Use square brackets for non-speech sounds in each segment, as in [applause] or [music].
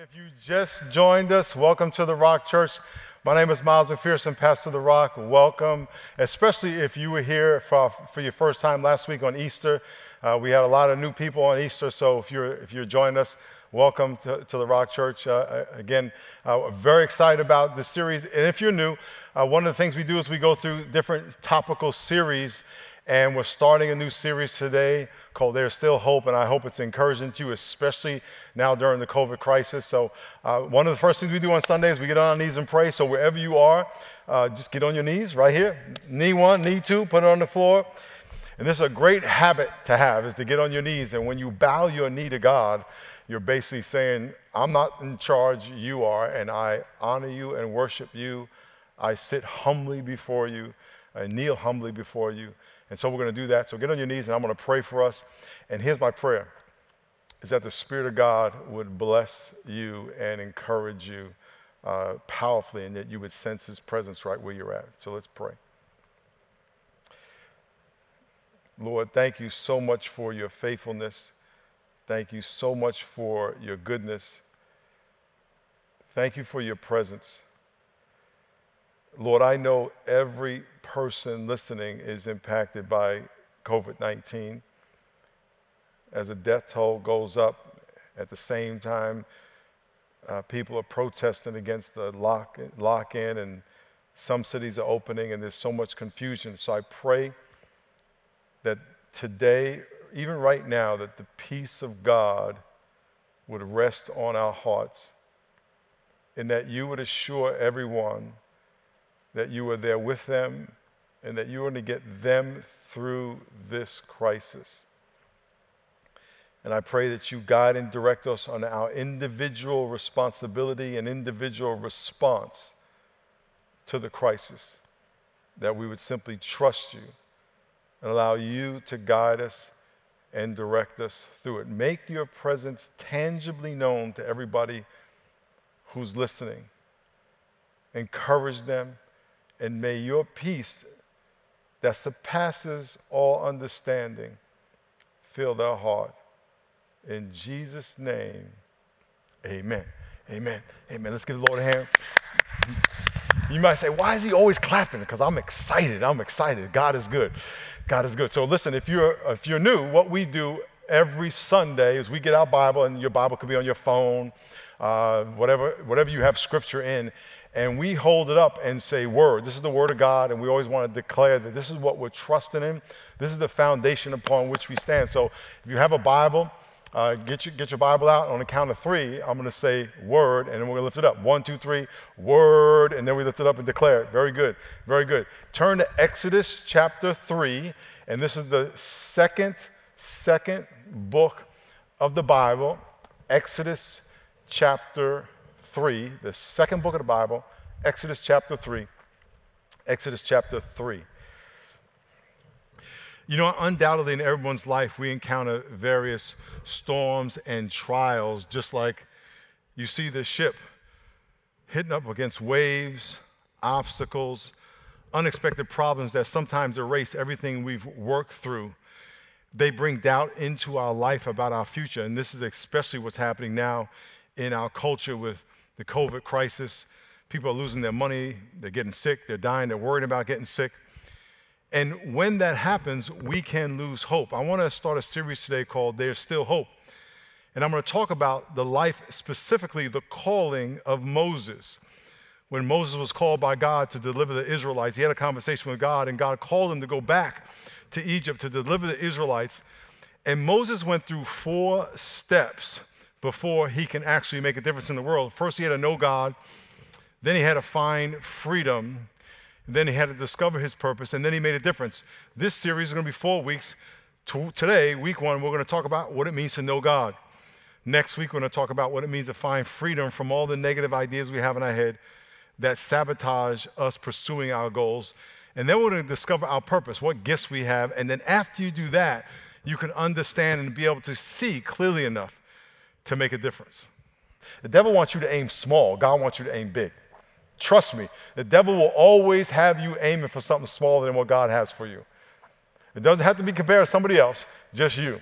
If you just joined us, welcome to the Rock Church. My name is Miles McPherson, pastor of the Rock. Welcome, especially if you were here for, for your first time last week on Easter. Uh, we had a lot of new people on Easter, so if you're, if you're joining us, welcome to, to the Rock Church. Uh, again, uh, very excited about this series. And if you're new, uh, one of the things we do is we go through different topical series, and we're starting a new series today There's Still Hope, and I hope it's encouraging to you, especially now during the COVID crisis. So, uh, one of the first things we do on Sundays, we get on our knees and pray. So, wherever you are, uh, just get on your knees right here. Knee one, knee two, put it on the floor. And this is a great habit to have, is to get on your knees. And when you bow your knee to God, you're basically saying, I'm not in charge, you are, and I honor you and worship you. I sit humbly before you, I kneel humbly before you. And so we're going to do that. So get on your knees and I'm going to pray for us. And here's my prayer is that the Spirit of God would bless you and encourage you uh, powerfully and that you would sense His presence right where you're at. So let's pray. Lord, thank you so much for your faithfulness. Thank you so much for your goodness. Thank you for your presence. Lord, I know every person listening is impacted by COVID 19. As the death toll goes up, at the same time, uh, people are protesting against the lock, lock in, and some cities are opening, and there's so much confusion. So I pray that today, even right now, that the peace of God would rest on our hearts, and that you would assure everyone that you are there with them and that you're going to get them through this crisis. And I pray that you guide and direct us on our individual responsibility and individual response to the crisis, that we would simply trust you and allow you to guide us and direct us through it. Make your presence tangibly known to everybody who's listening. Encourage them, and may your peace that surpasses all understanding fill their heart. In Jesus' name, amen. Amen. Amen. Let's give the Lord a hand. You might say, why is he always clapping? Because I'm excited. I'm excited. God is good. God is good. So listen, if you're if you're new, what we do every Sunday is we get our Bible, and your Bible could be on your phone, uh, whatever whatever you have scripture in, and we hold it up and say, Word. This is the Word of God, and we always want to declare that this is what we're trusting in. This is the foundation upon which we stand. So if you have a Bible, uh, get, your, get your Bible out. On the count of three, I'm going to say Word, and then we're going to lift it up. One, two, three, Word, and then we lift it up and declare it. Very good. Very good. Turn to Exodus chapter 3, and this is the second, second book of the Bible. Exodus chapter 3, the second book of the Bible, Exodus chapter 3. Exodus chapter 3. You know, undoubtedly in everyone's life, we encounter various storms and trials, just like you see the ship hitting up against waves, obstacles, unexpected problems that sometimes erase everything we've worked through. They bring doubt into our life about our future. And this is especially what's happening now in our culture with the COVID crisis. People are losing their money, they're getting sick, they're dying, they're worried about getting sick. And when that happens, we can lose hope. I want to start a series today called There's Still Hope. And I'm going to talk about the life, specifically the calling of Moses. When Moses was called by God to deliver the Israelites, he had a conversation with God, and God called him to go back to Egypt to deliver the Israelites. And Moses went through four steps before he can actually make a difference in the world. First, he had to know God, then, he had to find freedom, then, he had to discover his purpose, and then he made a difference. This series is going to be four weeks. Today, week one, we're going to talk about what it means to know God. Next week, we're going to talk about what it means to find freedom from all the negative ideas we have in our head that sabotage us pursuing our goals. And then we're going to discover our purpose, what gifts we have. And then after you do that, you can understand and be able to see clearly enough to make a difference. The devil wants you to aim small, God wants you to aim big. Trust me, the devil will always have you aiming for something smaller than what God has for you. It doesn't have to be compared to somebody else, just you.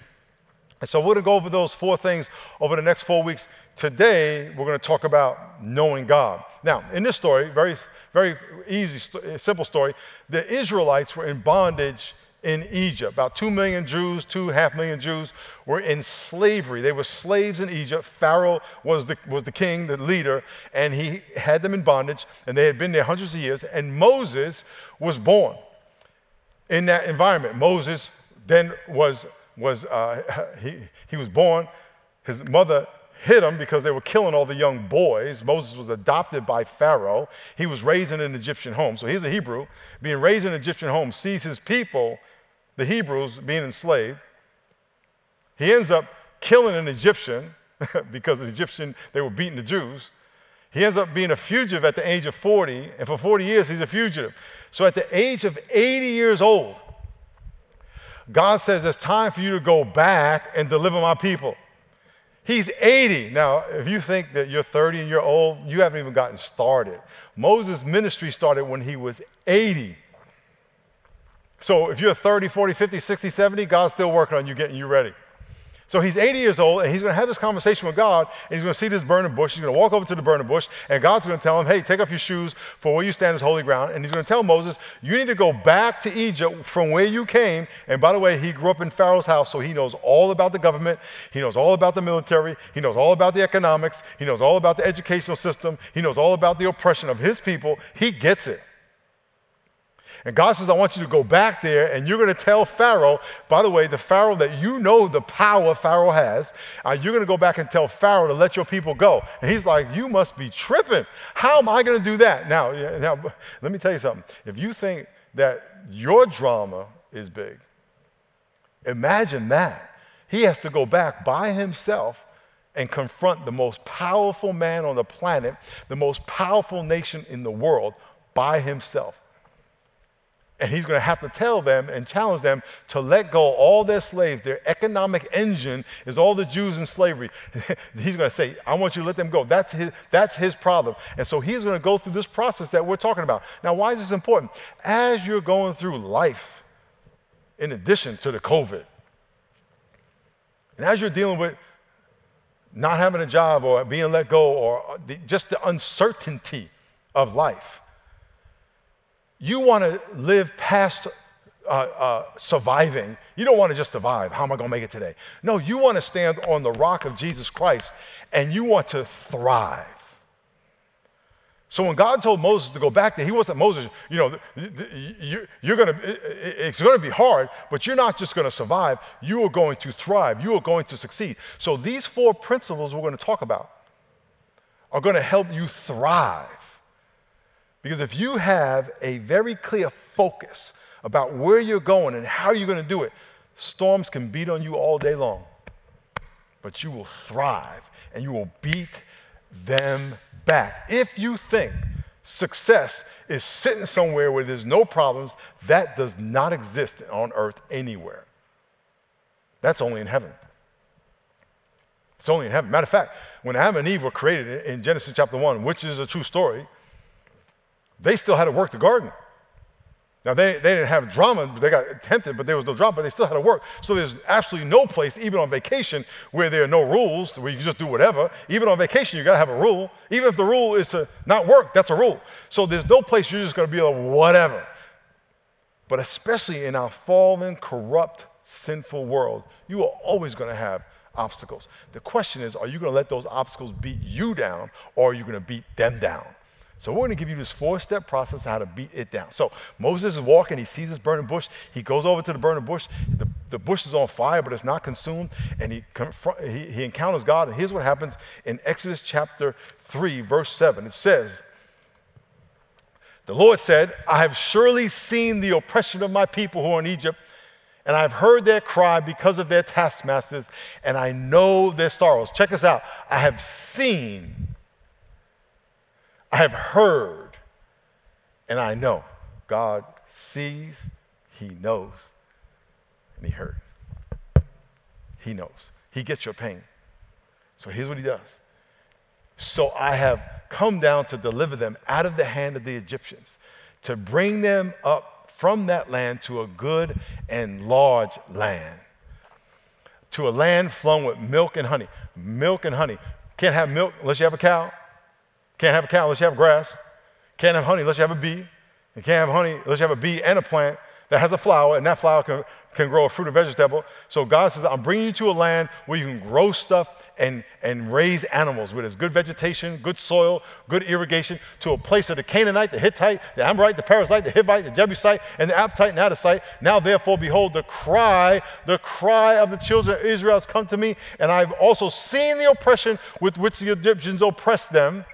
And so we're going to go over those four things over the next four weeks Today, we're going to talk about knowing God. Now, in this story, very, very easy, simple story, the Israelites were in bondage in Egypt. About two million Jews, two half million Jews were in slavery. They were slaves in Egypt. Pharaoh was the, was the king, the leader, and he had them in bondage, and they had been there hundreds of years. And Moses was born in that environment. Moses then was, was uh, [laughs] he, he was born. His mother hid him because they were killing all the young boys. Moses was adopted by Pharaoh. He was raised in an Egyptian home. So he's a Hebrew, being raised in an Egyptian home, sees his people the Hebrews being enslaved. He ends up killing an Egyptian [laughs] because the Egyptian, they were beating the Jews. He ends up being a fugitive at the age of 40, and for 40 years he's a fugitive. So at the age of 80 years old, God says it's time for you to go back and deliver my people. He's 80. Now, if you think that you're 30 and you're old, you haven't even gotten started. Moses' ministry started when he was 80. So if you're 30, 40, 50, 60, 70, God's still working on you, getting you ready. So he's 80 years old, and he's going to have this conversation with God, and he's going to see this burning bush. He's going to walk over to the burning bush, and God's going to tell him, Hey, take off your shoes, for where you stand is holy ground. And he's going to tell Moses, You need to go back to Egypt from where you came. And by the way, he grew up in Pharaoh's house, so he knows all about the government, he knows all about the military, he knows all about the economics, he knows all about the educational system, he knows all about the oppression of his people. He gets it. And God says, I want you to go back there and you're going to tell Pharaoh, by the way, the Pharaoh that you know the power Pharaoh has, uh, you're going to go back and tell Pharaoh to let your people go. And he's like, You must be tripping. How am I going to do that? Now, now, [laughs] let me tell you something. If you think that your drama is big, imagine that. He has to go back by himself and confront the most powerful man on the planet, the most powerful nation in the world by himself. And he's going to have to tell them and challenge them to let go all their slaves. Their economic engine is all the Jews in slavery. [laughs] he's going to say, I want you to let them go. That's his, that's his problem. And so he's going to go through this process that we're talking about. Now, why is this important? As you're going through life, in addition to the COVID, and as you're dealing with not having a job or being let go or the, just the uncertainty of life, you want to live past uh, uh, surviving. You don't want to just survive. How am I going to make it today? No, you want to stand on the rock of Jesus Christ and you want to thrive. So when God told Moses to go back there, he wasn't Moses, you know, you're going to, it's going to be hard, but you're not just going to survive. You are going to thrive. You are going to succeed. So these four principles we're going to talk about are going to help you thrive. Because if you have a very clear focus about where you're going and how you're going to do it, storms can beat on you all day long. But you will thrive and you will beat them back. If you think success is sitting somewhere where there's no problems, that does not exist on earth anywhere. That's only in heaven. It's only in heaven. Matter of fact, when Adam and Eve were created in Genesis chapter 1, which is a true story, they still had to work the garden. Now, they, they didn't have drama, but they got tempted, but there was no drama, but they still had to work. So there's absolutely no place, even on vacation, where there are no rules, where you can just do whatever. Even on vacation, you gotta have a rule. Even if the rule is to not work, that's a rule. So there's no place you're just gonna be like, whatever. But especially in our fallen, corrupt, sinful world, you are always gonna have obstacles. The question is, are you gonna let those obstacles beat you down, or are you gonna beat them down? So we're going to give you this four-step process how to beat it down. So Moses is walking, he sees this burning bush, he goes over to the burning bush, the, the bush is on fire, but it's not consumed, and he, he, he encounters God, and here's what happens in Exodus chapter 3, verse 7. It says, the Lord said, I have surely seen the oppression of my people who are in Egypt, and I've heard their cry because of their taskmasters, and I know their sorrows. Check this out. I have seen I have heard and I know. God sees, He knows, and He heard. He knows. He gets your pain. So here's what He does. So I have come down to deliver them out of the hand of the Egyptians, to bring them up from that land to a good and large land, to a land flowing with milk and honey. Milk and honey. Can't have milk unless you have a cow. Can't have a cow unless you have grass. Can't have honey unless you have a bee. You can't have honey unless you have a bee and a plant that has a flower, and that flower can, can grow a fruit or vegetable. So God says, I'm bringing you to a land where you can grow stuff and, and raise animals with good vegetation, good soil, good irrigation, to a place of the Canaanite, the Hittite, the Amorite, the Perizzite, the Hivite, the Jebusite, and the Aptite and Adasite. Now, therefore, behold, the cry, the cry of the children of Israel has come to me, and I've also seen the oppression with which the Egyptians oppressed them.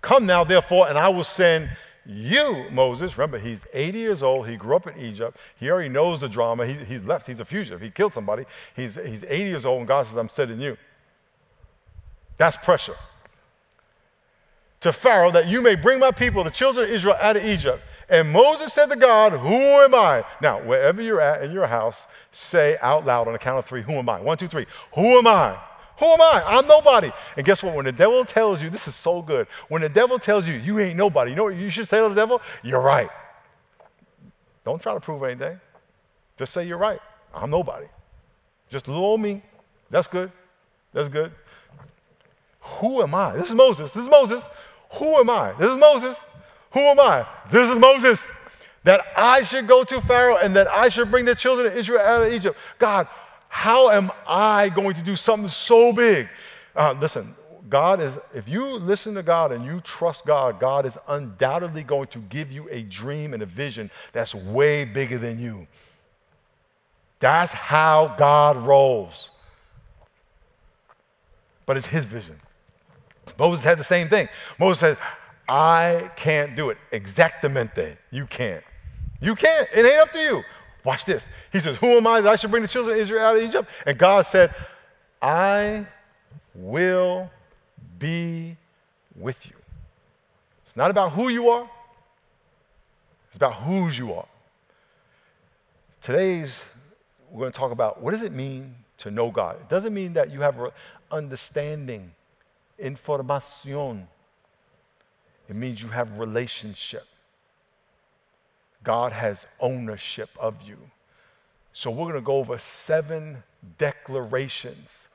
Come now, therefore, and I will send you, Moses, remember, he's 80 years old. He grew up in Egypt. He already knows the drama. He, he's left. He's a fugitive. He killed somebody. He's, he's 80 years old, and God says, I'm sending you. That's pressure. To Pharaoh, that you may bring my people, the children of Israel, out of Egypt. And Moses said to God, Who am I? Now, wherever you're at in your house, say out loud on the count of three, Who am I? One, two, three. Who am I? Who am I? I'm nobody. And guess what? When the devil tells you, this is so good. When the devil tells you, you ain't nobody, you know what you should say to the devil? You're right. Don't try to prove anything. Just say you're right. I'm nobody. Just little old me. That's good. That's good. Who am I? This is Moses. This is Moses. Who am I? This is Moses. Who am I? This is Moses. That I should go to Pharaoh and that I should bring the children of Israel out of Egypt. God, how am I going to do something so big? Uh, listen, God is, if you listen to God and you trust God, God is undoubtedly going to give you a dream and a vision that's way bigger than you. That's how God rolls. But it's his vision. Moses had the same thing. Moses said, I can't do it. Exactamente. You can't. You can't. It ain't up to you. Watch this. He says, Who am I that I should bring the children of Israel out of Egypt? And God said, I will be with you. It's not about who you are, it's about whose you are. Today's, we're going to talk about what does it mean to know God? It doesn't mean that you have understanding, información. It means you have relationship. God has ownership of you. So we're going to go over seven declarations.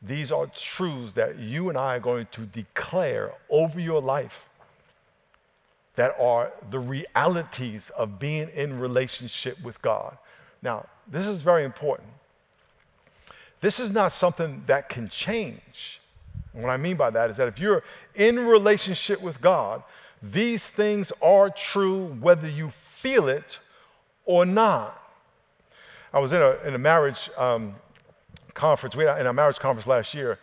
These are truths that you and I are going to declare over your life that are the realities of being in relationship with God. Now, this is very important. This is not something that can change. what I mean by that is that if you're in relationship with God, these things are true whether you feel it or not. I was in a, in a marriage um, conference, we had, in a marriage conference last year.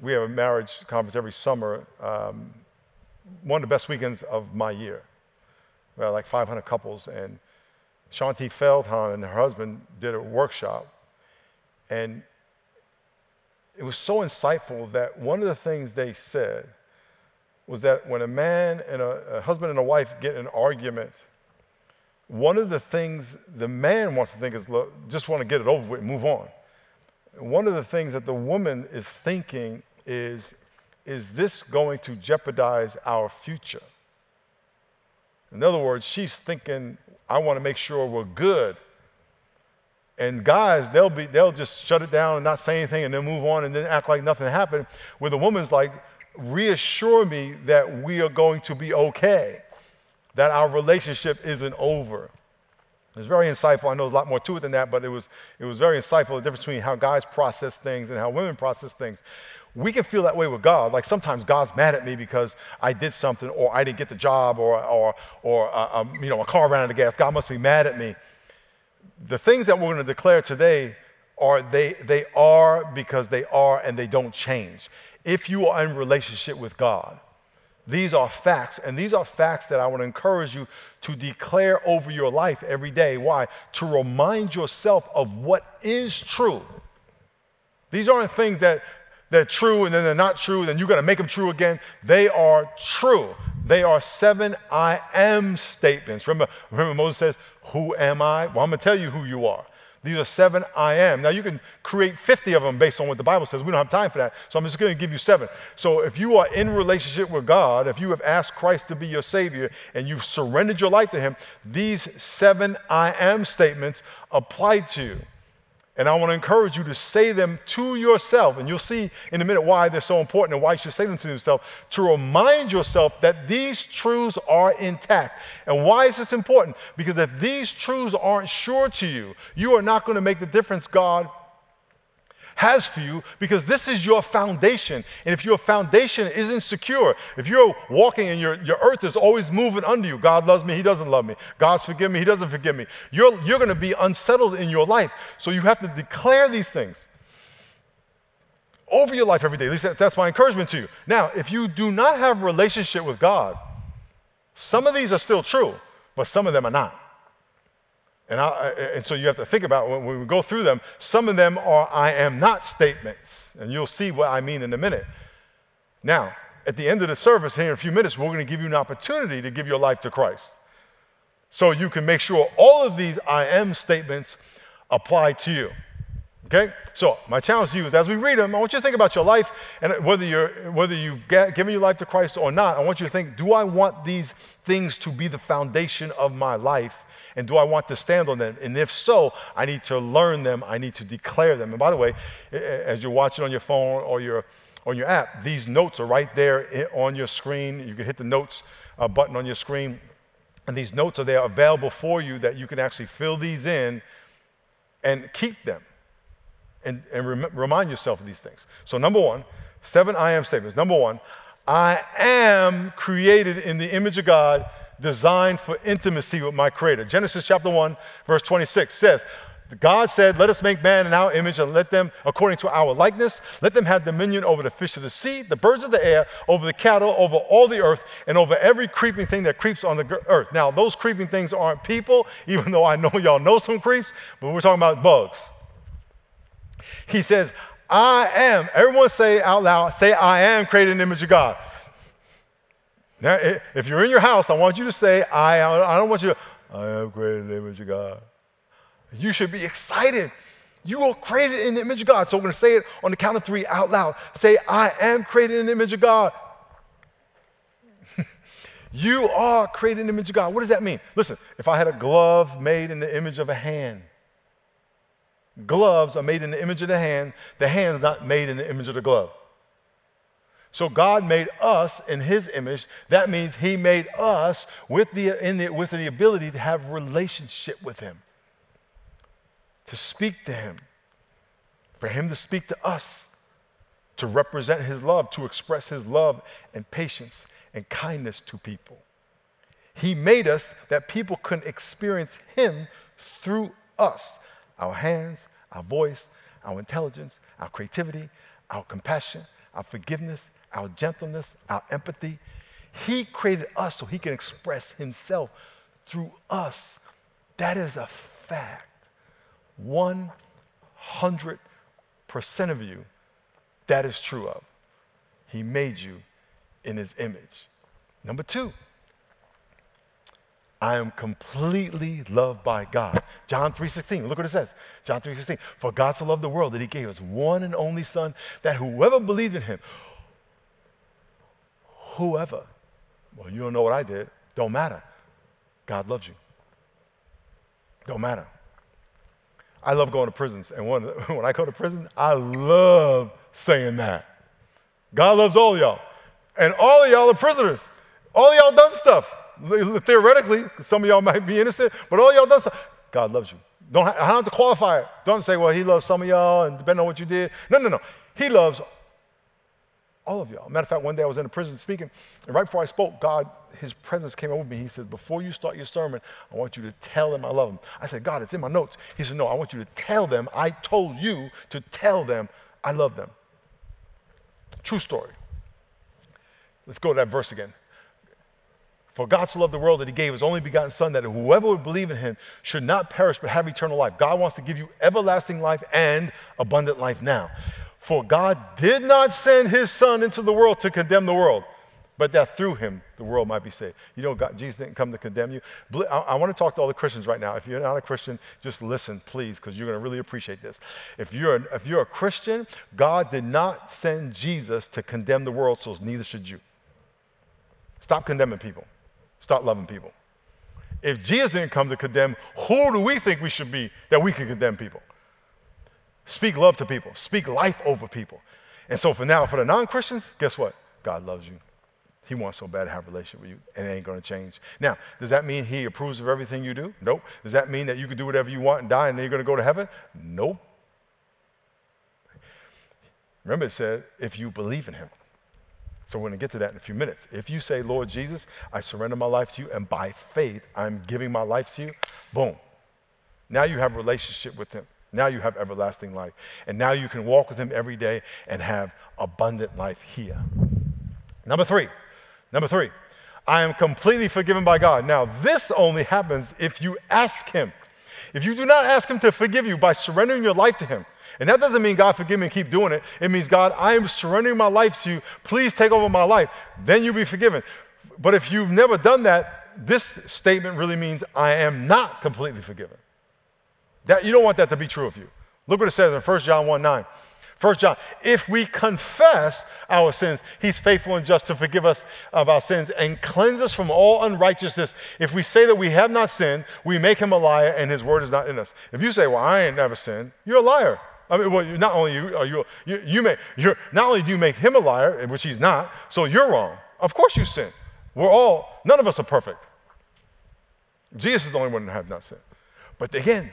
We have a marriage conference every summer, um, one of the best weekends of my year. We had like 500 couples, and Shaunti Feldhahn and her husband did a workshop. And it was so insightful that one of the things they said was that when a man and a, a husband and a wife get in an argument, one of the things the man wants to think is look, just want to get it over with, move on. One of the things that the woman is thinking is, is this going to jeopardize our future? In other words, she's thinking, I want to make sure we're good. And guys, they'll be they'll just shut it down and not say anything and then move on and then act like nothing happened. Where the woman's like, reassure me that we are going to be okay, that our relationship isn't over. It's very insightful. I know there's a lot more to it than that, but it was, it was very insightful the difference between how guys process things and how women process things. We can feel that way with God. Like sometimes God's mad at me because I did something or I didn't get the job or, or, or uh, um, you know, a car ran out of gas. God must be mad at me. The things that we're going to declare today are they, they are because they are and they don't change if you are in relationship with God. These are facts, and these are facts that I to encourage you to declare over your life every day. Why? To remind yourself of what is true. These aren't things that they're true and then they're not true, then you're going to make them true again. They are true. They are seven I am statements. Remember, remember Moses says, Who am I? Well, I'm going to tell you who you are. These are seven I am. Now, you can create 50 of them based on what the Bible says. We don't have time for that. So I'm just going to give you seven. So if you are in relationship with God, if you have asked Christ to be your Savior and you've surrendered your life to Him, these seven I am statements apply to you. And I want to encourage you to say them to yourself. And you'll see in a minute why they're so important and why you should say them to yourself to remind yourself that these truths are intact. And why is this important? Because if these truths aren't sure to you, you are not going to make the difference God has for you because this is your foundation. And if your foundation isn't secure, if you're walking and your, your earth is always moving under you, God loves me, He doesn't love me, God's forgive me, He doesn't forgive me, you're, you're going to be unsettled in your life. So you have to declare these things over your life every day. At least that's, that's my encouragement to you. Now, if you do not have relationship with God, some of these are still true, but some of them are not. And, I, and, so you have to think about when we go through them, some of them are I am not statements. And you'll see what I mean in a minute. Now, at the end of the service, here in a few minutes, we're going to give you an opportunity to give your life to Christ. So you can make sure all of these I am statements apply to you. Okay? So my challenge to you is as we read them, I want you to think about your life and whether, you're, whether you've given your life to Christ or not. I want you to think, do I want these things to be the foundation of my life? And do I want to stand on them? And if so, I need to learn them. I need to declare them. And by the way, as you're watching on your phone or your, on your app, these notes are right there on your screen. You can hit the notes uh, button on your screen. And these notes are there available for you that you can actually fill these in and keep them and, and rem- remind yourself of these things. So, number one, seven I am statements. Number one, I am created in the image of God designed for intimacy with my Creator. Genesis chapter 1, verse 26 says, God said, Let us make man in our image and let them, according to our likeness, let them have dominion over the fish of the sea, the birds of the air, over the cattle, over all the earth, and over every creeping thing that creeps on the earth. Now, those creeping things aren't people, [laughs] even though I know y'all know some creeps, but we're talking about bugs. He says, I am, everyone say out loud, say, I am created in the image of God. Now, if you're in your house, I want you to say, I, I don't want you to, I am created in the image of God. You should be excited. You are created in the image of God. So we're going to say it on the count of three out loud. Say, I am created in the image of God. [laughs] you are created in the image of God. What does that mean? Listen, if I had a glove made in the image of a hand, gloves are made in the image of the hand, the hand is not made in the image of the glove. So God made us in his image. That means he made us with the, the, with the ability to have relationship with him, to speak to him, for him to speak to us, to represent his love, to express his love and patience and kindness to people. He made us that people can experience him through us, our hands, our voice, our intelligence, our creativity, our compassion, our forgiveness, our gentleness, our empathy. He created us so he can express himself through us. That is a fact. 100% of you, that is true of. He made you in his image. Number two, I am completely loved by God. John 3:16. Look what it says. John 3:16. For God so loved the world that he gave his one and only son that whoever believed in him whoever. Well, you don't know what I did. Don't matter. God loves you. Don't matter. I love going to prisons. And when, [laughs] when I go to prison, I love saying that. God loves all y'all. And all of y'all are prisoners. All y'all done stuff. Theoretically, some of y'all might be innocent, but all y'all done. God loves you. Don't I don't have to qualify it. Don't say, well, he loves some of y'all and depending on what you did. No, no, no. He loves all of y'all. Matter of fact, one day I was in a prison speaking, and right before I spoke, God, his presence came over me. He says, Before you start your sermon, I want you to tell them I love them. I said, God, it's in my notes. He said, No, I want you to tell them, I told you to tell them I love them. True story. Let's go to that verse again. For God so loved the world that he gave his only begotten Son, that whoever would believe in him should not perish but have eternal life. God wants to give you everlasting life and abundant life now. For God did not send his Son into the world to condemn the world, but that through him the world might be saved. You know, God, Jesus didn't come to condemn you. I, I want to talk to all the Christians right now. If you're not a Christian, just listen, please, because you're going to really appreciate this. If you're, if you're a Christian, God did not send Jesus to condemn the world, so neither should you. Stop condemning people, start loving people. If Jesus didn't come to condemn, who do we think we should be that we can condemn people? Speak love to people, speak life over people. And so for now, for the non Christians, guess what? God loves you. He wants so bad to have a relationship with you, and it ain't to change. Now, does that mean He approves of everything you do? Nope. Does that mean that you can do whatever you want and die and then you're to go to heaven? Nope. Remember, it said, if you believe in Him. So we're going to get to that in a few minutes. If you say, Lord Jesus, I surrender my life to you, and by faith, I'm giving my life to you, boom. Now you have a relationship with Him. Now you have everlasting life. And now you can walk with Him every day and have abundant life here. Number three, number three, I am completely forgiven by God. Now, this only happens if you ask Him. If you do not ask Him to forgive you by surrendering your life to Him, and that doesn't mean God forgive me and keep doing it. It means, God, I am surrendering my life to you. Please take over my life. Then you'll be forgiven. But if you've never done that, this statement really means I am not completely forgiven. That, you don't want that to be true of you. Look what it says in 1 John 1 9. 1 John, if we confess our sins, he's faithful and just to forgive us of our sins and cleanse us from all unrighteousness. If we say that we have not sinned, we make him a liar and his word is not in us. If you say, well, I ain't never sinned, you're a liar. I mean, well, not only you, are you, you, you may, you're, not only do you make him a liar, which he's not, so you're wrong. Of course you sin. We're all, none of us are perfect. Jesus is the only one that have not sinned. But again,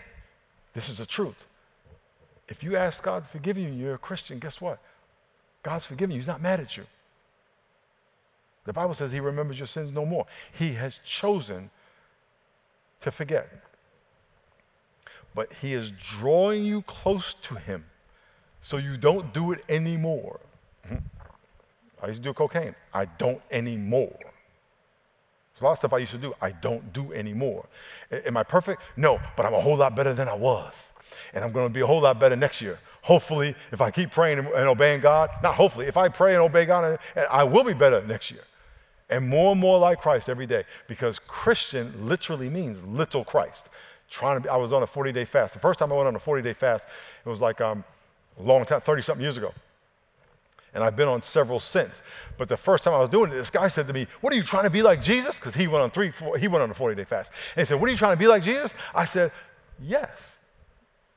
this is the truth. If you ask God to forgive you you're a Christian, guess what? God's forgiven you. He's not mad at you. The Bible says he remembers your sins no more. He has chosen to forget but He is drawing you close to Him so you don't do it anymore. Mm-hmm. I used to do cocaine. I don't anymore. There's a lot of stuff I used to do, I don't do anymore. Am I perfect? No, but I'm a whole lot better than I was. And I'm going to be a whole lot better next year. Hopefully, if I keep praying and obeying God, not hopefully, if I pray and obey God, I will be better next year. And more and more like Christ every day because Christian literally means little Christ trying to be, I was on a 40 day fast. The first time I went on a 40 day fast, it was like um, a long time, 30 something years ago. And I've been on several since. But the first time I was doing it, this guy said to me, What are you trying to be like Jesus? Because he went on three, four, he went on a 40 day fast. And he said, What are you trying to be like Jesus? I said, Yes.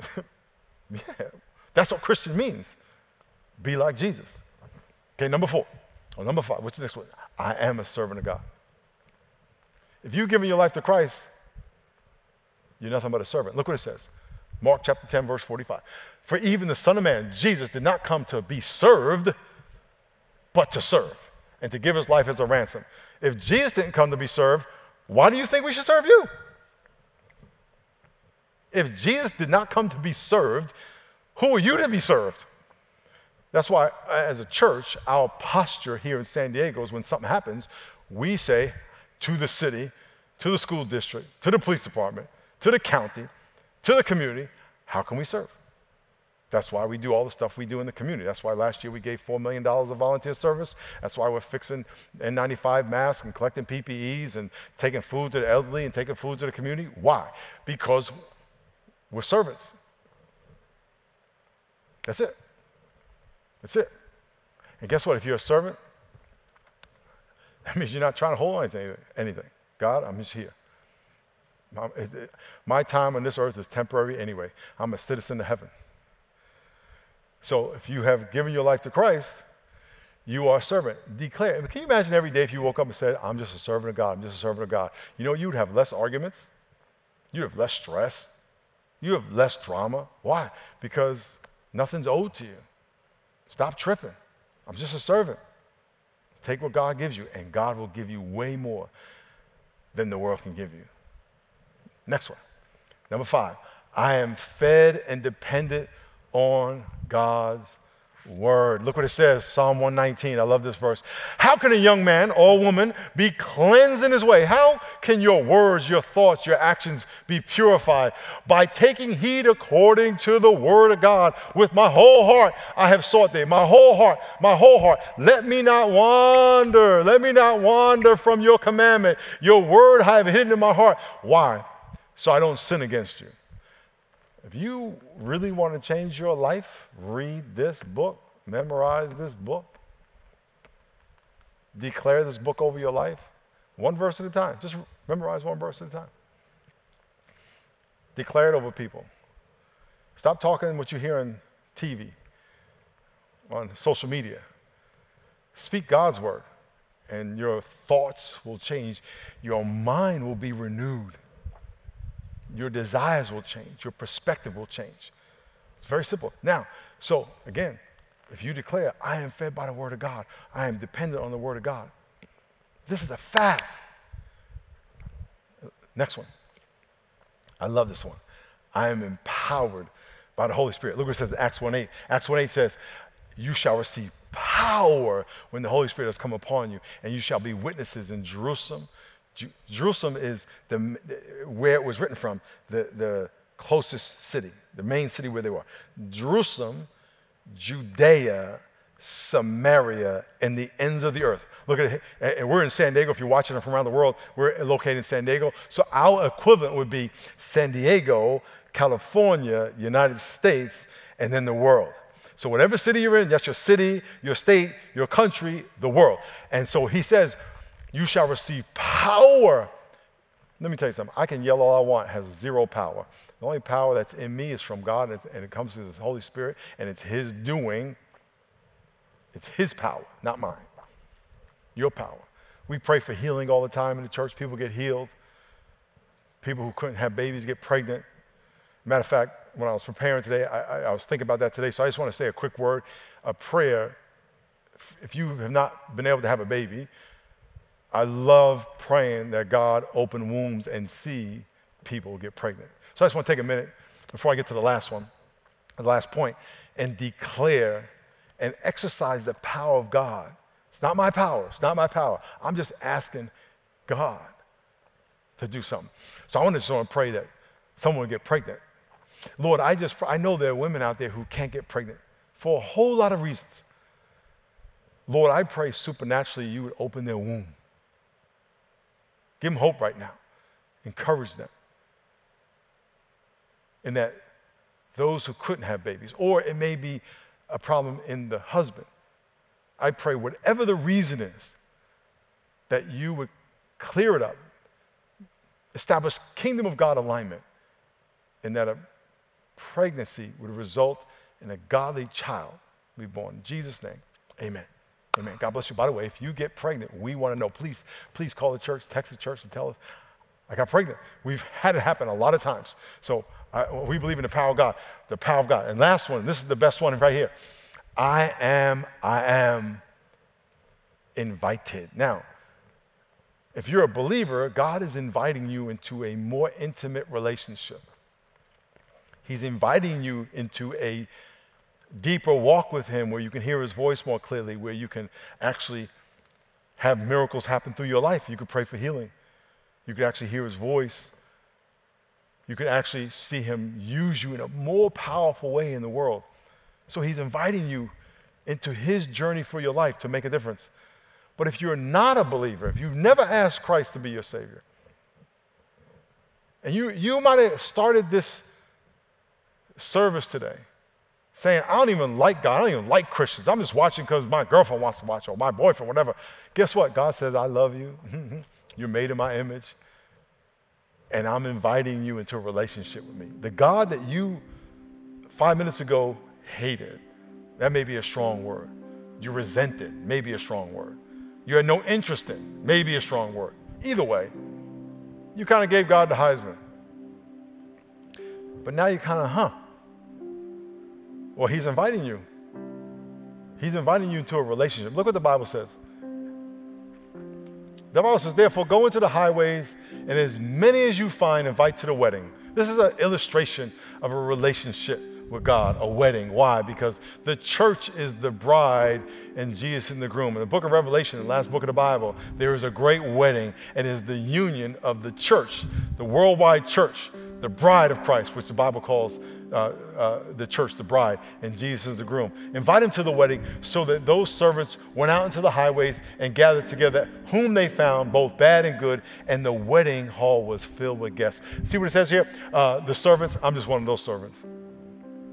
[laughs] yeah. That's what Christian means. Be like Jesus. Okay, number four. Or number five. What's the next one? I am a servant of God. If you've given your life to Christ, you're nothing but a servant. Look what it says Mark chapter 10, verse 45. For even the Son of Man, Jesus, did not come to be served, but to serve and to give his life as a ransom. If Jesus didn't come to be served, why do you think we should serve you? If Jesus did not come to be served, who are you to be served? That's why, as a church, our posture here in San Diego is when something happens, we say to the city, to the school district, to the police department, to the county, to the community, how can we serve? That's why we do all the stuff we do in the community. That's why last year we gave $4 million of volunteer service. That's why we're fixing N95 masks and collecting PPEs and taking food to the elderly and taking food to the community. Why? Because we're servants. That's it. That's it. And guess what? If you're a servant, [laughs] that means you're not trying to hold anything. anything. God, I'm just here. My time on this earth is temporary anyway. I'm a citizen of heaven. So if you have given your life to Christ, you are a servant. Declare. Can you imagine every day if you woke up and said, I'm just a servant of God, I'm just a servant of God? You know, you would have less arguments, you'd have less stress, you have less drama. Why? Because nothing's owed to you. Stop tripping. I'm just a servant. Take what God gives you, and God will give you way more than the world can give you. Next one. Number five, I am fed and dependent on God's word. Look what it says, Psalm 119. I love this verse. How can a young man or woman be cleansed in his way? How can your words, your thoughts, your actions be purified? By taking heed according to the word of God. With my whole heart, I have sought thee. My whole heart, my whole heart. Let me not wander. Let me not wander from your commandment. Your word I have hidden in my heart. Why? So I don't sin against you. If you really want to change your life, read this book, memorize this book, declare this book over your life, one verse at a time. Just memorize one verse at a time. Declare it over people. Stop talking what you hear on TV, on social media. Speak God's word, and your thoughts will change. Your mind will be renewed. Your desires will change. Your perspective will change. It's very simple. Now, so again, if you declare, I am fed by the word of God, I am dependent on the word of God, this is a fact. Next one. I love this one. I am empowered by the Holy Spirit. Look what it says in Acts 1.8. Acts 1 8 says, you shall receive power when the Holy Spirit has come upon you, and you shall be witnesses in Jerusalem. Jerusalem is the, where it was written from, the, the closest city, the main city where they were. Jerusalem, Judea, Samaria, and the ends of the earth. Look at it. And we're in San Diego. If you're watching from around the world, we're located in San Diego. So our equivalent would be San Diego, California, United States, and then the world. So whatever city you're in, that's your city, your state, your country, the world. And so he says, you shall receive power. Let me tell you something. I can yell all I want, has zero power. The only power that's in me is from God, and it comes through the Holy Spirit, and it's His doing. It's His power, not mine. Your power. We pray for healing all the time in the church. People get healed. People who couldn't have babies get pregnant. Matter of fact, when I was preparing today, I, I, I was thinking about that today. So I just want to say a quick word, a prayer. If you have not been able to have a baby, I love praying that God open wombs and see people get pregnant. So I just want to take a minute before I get to the last one, the last point, and declare and exercise the power of God. It's not my power. It's not my power. I'm just asking God to do something. So I want to just want to pray that someone will get pregnant. Lord, I just I know there are women out there who can't get pregnant for a whole lot of reasons. Lord, I pray supernaturally you would open their womb. Give them hope right now. Encourage them. And that those who couldn't have babies, or it may be a problem in the husband. I pray, whatever the reason is, that you would clear it up, establish kingdom of God alignment, and that a pregnancy would result in a godly child be born. In Jesus' name, amen. Amen. God bless you. By the way, if you get pregnant, we want to know. Please, please call the church, text the church, and tell us, I got pregnant. We've had it happen a lot of times. So I, we believe in the power of God, the power of God. And last one, this is the best one right here. I am, I am invited. Now, if you're a believer, God is inviting you into a more intimate relationship. He's inviting you into a deeper walk with Him where you can hear His voice more clearly, where you can actually have miracles happen through your life. You could pray for healing. You could actually hear His voice. You could actually see Him use you in a more powerful way in the world. So He's inviting you into His journey for your life to make a difference. But if you're not a believer, if you've never asked Christ to be your Savior, and you, you might have started this service today saying, I don't even like God. I don't even like Christians. I'm just watching because my girlfriend wants to watch or my boyfriend, whatever. Guess what? God says, I love you. [laughs] You're made in my image. And I'm inviting you into a relationship with me. The God that you five minutes ago hated, that may be a strong word. You resented, maybe a strong word. You had no interest in, maybe a strong word. Either way, you kind of gave God the Heisman. But now you kind of, huh? Well, he's inviting you. He's inviting you into a relationship. Look what the Bible says. The Bible says, therefore, go into the highways, and as many as you find, invite to the wedding. This is an illustration of a relationship with God, a wedding. Why? Because the church is the bride and Jesus in the groom. In the book of Revelation, the last book of the Bible, there is a great wedding, and is the union of the church, the worldwide church, the bride of Christ, which the Bible calls uh, uh, the church, the bride, and Jesus is the groom. Invite him to the wedding so that those servants went out into the highways and gathered together whom they found, both bad and good, and the wedding hall was filled with guests. See what it says here? Uh, the servants, I'm just one of those servants,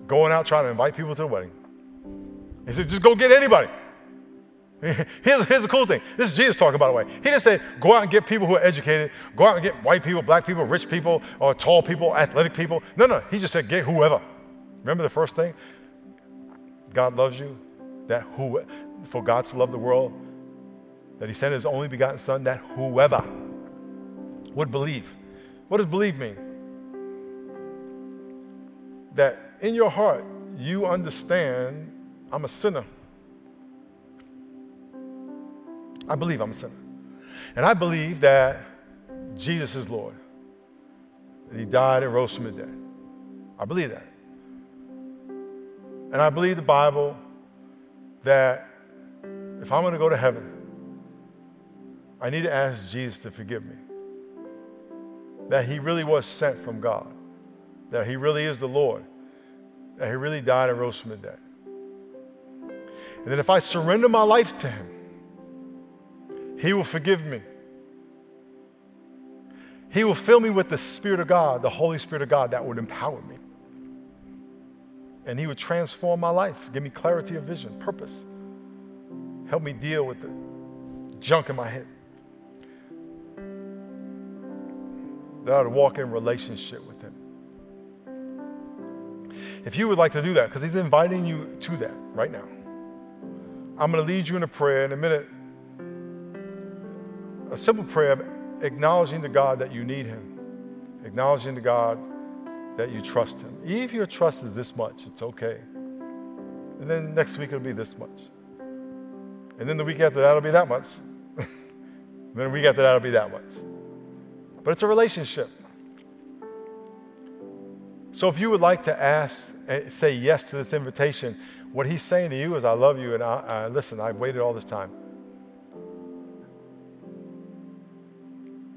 going out trying to invite people to the wedding. He said, just go get anybody. [laughs] Here's, here's the cool thing. This is Jesus talking, by the way. He didn't say, go out and get people who are educated, go out and get white people, black people, rich people, or tall people, athletic people. No, no. He just said, get whoever. Remember the first thing? God loves you. That who, for God to love the world, that He sent His only begotten Son, that whoever would believe. What does believe mean? That in your heart you understand I'm a sinner. I believe I'm a sinner. And I believe that Jesus is Lord. That He died and rose from the dead. I believe that. And I believe the Bible that if I'm going to go to heaven, I need to ask Jesus to forgive me. That He really was sent from God. That He really is the Lord. That He really died and rose from the dead. And that if I surrender my life to Him, He will forgive me. He will fill me with the Spirit of God, the Holy Spirit of God that would empower me. And He would transform my life, give me clarity of vision, purpose, help me deal with the junk in my head. That I would walk in relationship with Him. If you would like to do that, because He's inviting you to that right now, I'm going to lead you in a prayer in a minute. A simple prayer of acknowledging to God that you need Him, acknowledging to God that you trust Him. If your trust is this much, it's okay. And then next week it'll be this much. And then the week after that it'll be that much. [laughs] then the week after that it'll be that much. But it's a relationship. So if you would like to ask, eh, say yes to this invitation, what he's saying to you is, I love you, and I, I, listen, I've waited all this time.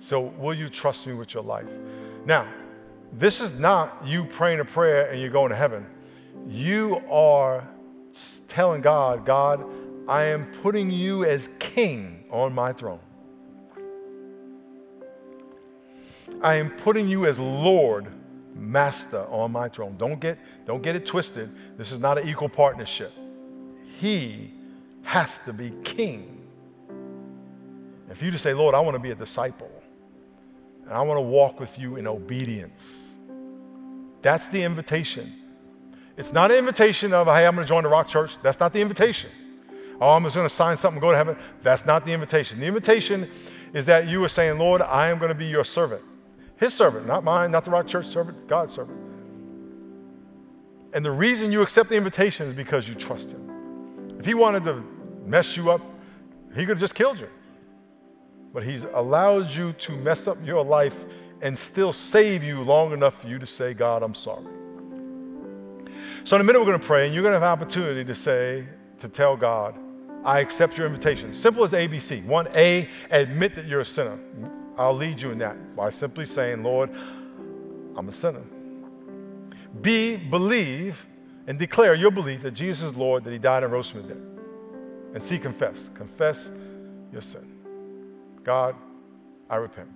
So, will you trust me with your life? Now, this is not you praying a prayer and you're going to heaven. You are telling God, God, I am putting you as king on my throne. I am putting you as Lord, master on my throne. Don't get, don't get it twisted. This is not an equal partnership. He has to be king. If you just say, Lord, I want to be a disciple, and I want to walk with you in obedience. That's the invitation. It's not an invitation of, hey, I'm going to join the Rock Church. That's not the invitation. Oh, I'm just going to sign something and go to heaven. That's not the invitation. The invitation is that you are saying, Lord, I am going to be your servant. His servant, not mine, not the Rock Church servant, God's servant. And the reason you accept the invitation is because you trust Him. If He wanted to mess you up, He could have just killed you but He's allowed you to mess up your life and still save you long enough for you to say, God, I'm sorry. So in a minute, we're going to pray, and you're going to have an opportunity to say, to tell God, I accept your invitation. Simple as ABC. One, A, admit that you're a sinner. I'll lead you in that by simply saying, Lord, I'm a sinner. B, believe and declare your belief that Jesus is Lord, that He died and rose from the dead. And C, confess. Confess your sin. God, I repent.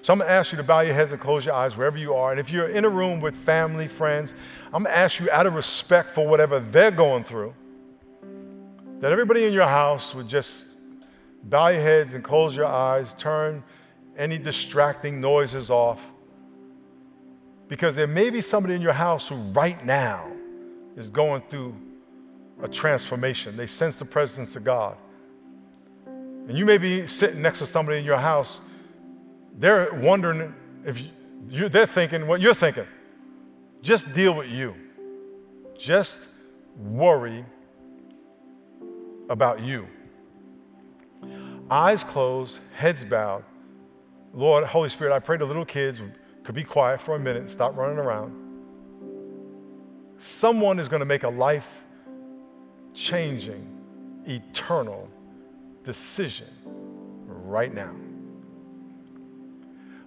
So I'm going to ask you to bow your heads and close your eyes wherever you are. And if you're in a room with family, friends, I'm going to ask you out of respect for whatever they're going through, that everybody in your house would just bow your heads and close your eyes, turn any distracting noises off. Because there may be somebody in your house who right now is going through a transformation. They sense the presence of God. And you may be sitting next to somebody in your house, they're wondering if you, they're thinking what you're thinking. Just deal with you. Just worry about you. Eyes closed, heads bowed. Lord, Holy Spirit, I pray the little kids could be quiet for a minute, stop running around. Someone is going to make a life changing, eternal decision right now.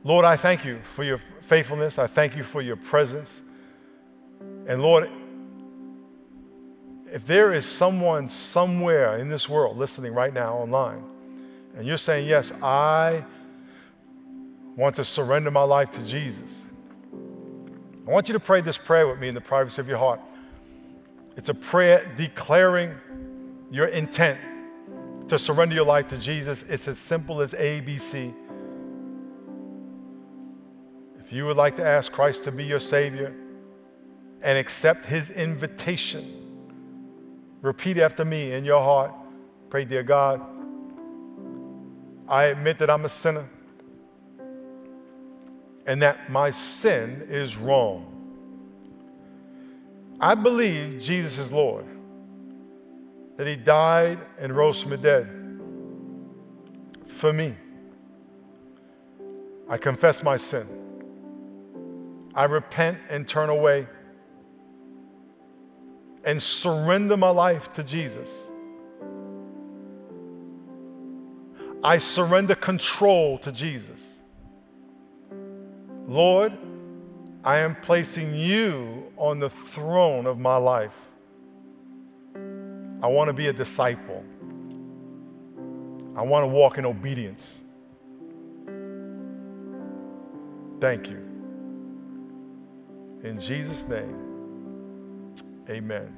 Lord, I thank you for your faithfulness. I thank you for your presence. And Lord, if there is someone somewhere in this world listening right now online, and you're saying, Yes, I want to surrender my life to Jesus, I want you to pray this prayer with me in the privacy of your heart. It's a prayer declaring your intent to surrender your life to Jesus, it's as simple as ABC. If you would like to ask Christ to be your Savior and accept his invitation. Repeat after me in your heart. Pray, dear God, I admit that I'm a sinner and that my sin is wrong. I believe Jesus is Lord, that He died and rose from the dead for me. I confess my sin. I repent and turn away and surrender my life to Jesus. I surrender control to Jesus. Lord, I am placing you on the throne of my life. I want to be a disciple. I want to walk in obedience. Thank you. In Jesus' name, amen.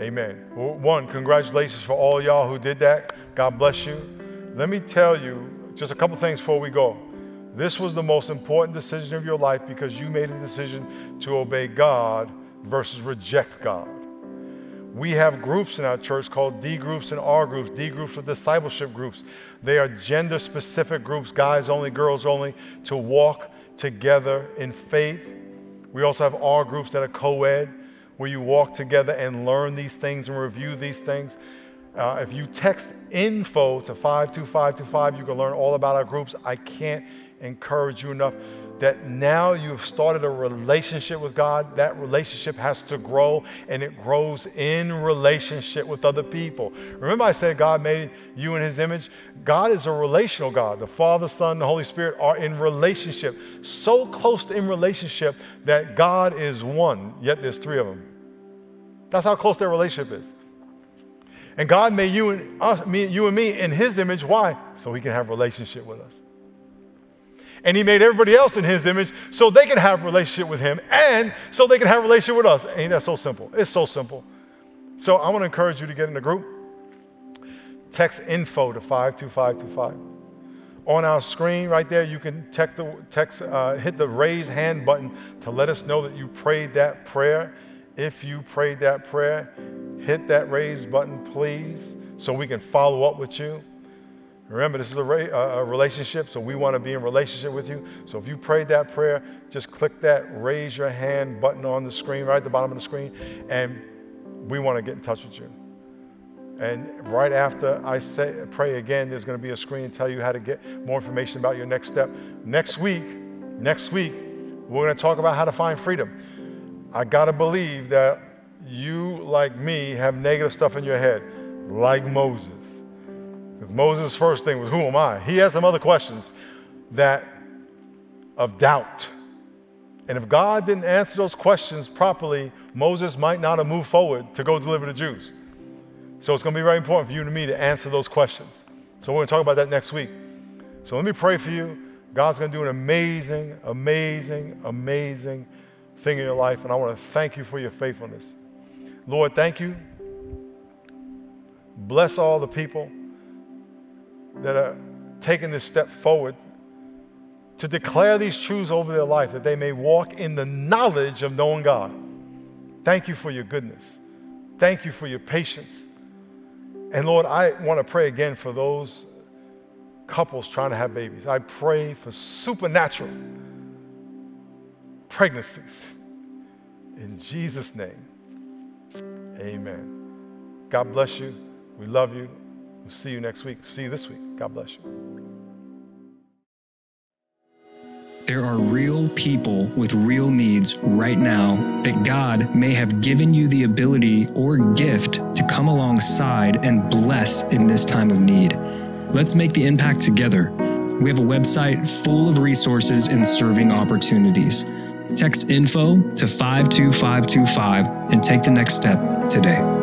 Amen. One, congratulations for all y'all who did that. God bless you. Let me tell you just a couple things before we go. This was the most important decision of your life because you made a decision to obey God versus reject God. We have groups in our church called D groups and R groups. D groups are discipleship groups. They are gender specific groups, guys only, girls only, to walk together in faith. We also have R groups that are co ed, where you walk together and learn these things and review these things. Uh, if you text info to 52525, you can learn all about our groups. I can't encourage you enough that now you've started a relationship with God, that relationship has to grow and it grows in relationship with other people. Remember, I said God made you in His image? God is a relational God. The Father, Son, the Holy Spirit are in relationship, so close to in relationship that God is one, yet there's three of them. That's how close their relationship is. And God made you and, us, me, you and me in His image. Why? So He can have relationship with us and he made everybody else in his image so they can have a relationship with him and so they can have a relationship with us. Ain't that so simple? It's so simple. So I want to encourage you to get in the group. Text info to 52525. On our screen right there, you can the, text, uh, hit the raise hand button to let us know that you prayed that prayer. If you prayed that prayer, hit that raise button, please, so we can follow up with you. Remember, this is a, a, relationship, so we want to be in relationship with you. So if you prayed that prayer, just click that raise your hand button on the screen, right at the bottom of the screen, and we want to get in touch with you. And right after I say pray again, there's going to be a screen tell you how to get more information about your next step. Next week, next week, we're going to talk about how to find freedom. I got to believe that you, like me, have negative stuff in your head, like Moses. Because Moses' first thing was, Who am I? He had some other questions that of doubt. And if God didn't answer those questions properly, Moses might not have moved forward to go deliver the Jews. So it's going to be very important for you and me to answer those questions. So we're going to talk about that next week. So let me pray for you. God's going to do an amazing, amazing, amazing thing in your life. And I want to thank you for your faithfulness. Lord, thank you. Bless all the people that are taking this step forward to declare these truths over their life that they may walk in the knowledge of knowing God. Thank you for your goodness. Thank you for your patience. And Lord, I want to pray again for those couples trying to have babies. I pray for supernatural pregnancies. In Jesus' name, amen. God bless you. We love you. We'll see you next week. See you this week. God bless you. There are real people with real needs right now that God may have given you the ability or gift to come alongside and bless in this time of need. Let's make the impact together. We have a website full of resources and serving opportunities. Text info to 52525 and take the next step today.